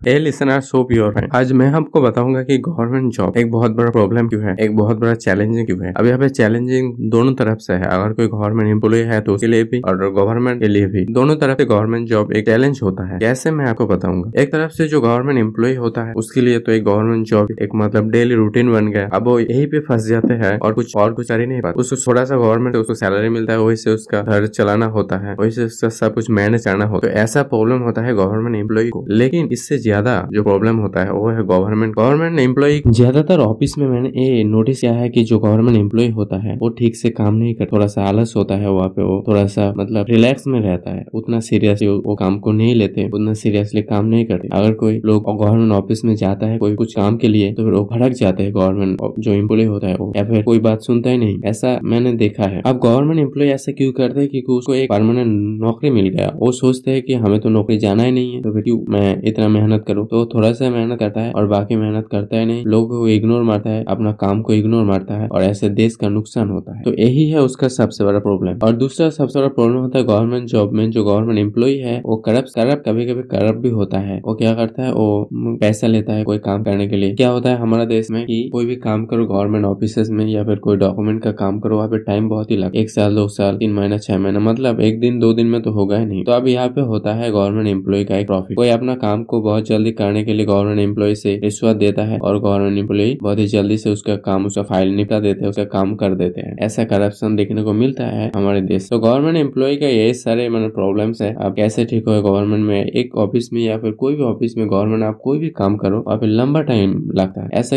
ए listener so pure है आज मैं आपको बताऊँगा कि गवर्नमेंट जॉब एक बहुत बड़ा प्रॉब्लम क्यों है, एक बहुत बड़ा चैलेंजिंग क्यों है। अब यहाँ पे चैलेंजिंग दोनों तरफ़ से है। अगर कोई गवर्नमेंट एम्प्लॉय है तो उसके लिए भी और गवर्नमेंट के लिए भी। दोनों तरफ़ से गवर्नमेंट जॉब एक चैलेंज होता है। कैसे मैं आपको बताऊँगा? एक तरफ़ से जो गवर्नमेंट एम्प्लॉय होता है, उसके लिए तो एक गवर्नमेंट जॉब एक मतलब डेली रूटीन बन गया। अब वो यही पे फंस जाते हैं और कुछ और कुछ कर ही नहीं पाते। उसको थोड़ा सा गवर्नमेंट उसको सैलरी मिलता है, वही से उसका घर चलाना होता है, वही से उसका सब कुछ मैनेज करना होता है। तो ऐसा प्रॉब्लम होता है गवर्नमेंट एम्प्लॉय को। लेकिन इससे ज़्यादा जो प्रॉब्लम होता है, वो है गवर्नमेंट गवर्नमेंट एम्प्लॉय ज़्यादातर ऑफ़िस में मैंने ये नोटिस किया है कि जो गवर्नमेंट एम्प्लॉय होता है, वो ठीक से काम नहीं कर थोड़ा सा आलस होता है वहाँ पे, वो थोड़ा सा मतलब रिलैक्स में रहता है। उतना सीरियसली वो काम को नहीं लेते, उतना सीरियसली काम नहीं करते। अगर कोई लोग गवर्नमेंट ऑफ़िस में जाता है, कोई कुछ काम के लिए तो फिर वो भड़क जाते हैं गवर्नमेंट जो एम्प्लॉय होता है वो। या फिर कोई बात सुनता ही नहीं। ऐसा मैंने देखा है। अब गवर्नमेंट एम्प्लॉय ऐसा क्यों करते हैं क्योंकि उसको एक परमानेंट नौकरी मिल गया? वो सोचते हैं कि हमें तो नौकरी जाना ही नहीं है। तो फिर क्यों मैं इतना मेहनत करूँ। तो थोड़ा सा मेहनत करता है और बाकी मेहनत करता है नहीं। लोगों को इग्नोर मारता है, अपना काम को इग्नोर मारता है और ऐसे देश का नुकसान होता है। तो यही है उसका सबसे बड़ा प्रॉब्लम और दूसरा सबसे बड़ा प्रॉब्लम होता है गवर्नमेंट जॉब में। जो गवर्नमेंट एम्प्लॉय है, वो करप्ट करप्ट कभी कभी करप्ट भी होता है। वो क्या करता है? वो पैसा लेता है कोई काम करने के लिए। क्या होता है हमारा देश में कि कोई भी काम करो गवर्नमेंट ऑफ़िस में या फिर कोई डॉक्यूमेंट का काम करो, वहाँ पे टाइम बहुत ही लगता एक साल, दो साल, तीन महीना, छह महीना मतलब एक दिन, दो दिन में तो होगा ही नहीं। तो अब यहाँ पे होता है गवर्नमेंट एम्प्लॉय का एक प्रॉफिट कोई अपना काम को बहुत जल्दी करने के लिए गवर्नमेंट एम्प्लॉय से रिश्वत देता है और गवर्नमेंट एम्प्लॉय बहुत ही जल्दी से उसका काम, उसका फ़ाइल निपटा देते हैं, उसका काम कर देते हैं। ऐसा करप्शन देखने को मिलता है हमारे देश तो गवर्नमेंट एम्प्लॉय का यही सारे मतलब प्रॉब्लम्स है। आप कैसे ठीक हो गवर्नमेंट में? एक ऑफ़िस में या फिर कोई भी ऑफ़िस में गवर्नमेंट आप कोई भी काम करो, और फिर लंबा टाइम लगता है। ऐसा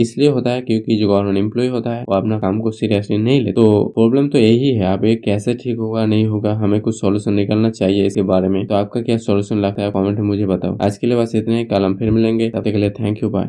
इसलिए होता है क्योंकि जो गवर्नमेंट एम्प्लॉय होता है, वो अपना काम को सीरियसली नहीं ले। तो प्रॉब्लम तो यही है। आप एक कैसे ठीक होगा, नहीं होगा, हमें कुछ सोल्यूशन निकलना चाहिए इसके बारे में। तो आपका क्या सोल्यूशन लगता है? कॉमेंट में मुझे बताओ। आज के लिए बस इतने कल हम फिर मिलेंगे तब तक के लिए थैंक यू बाय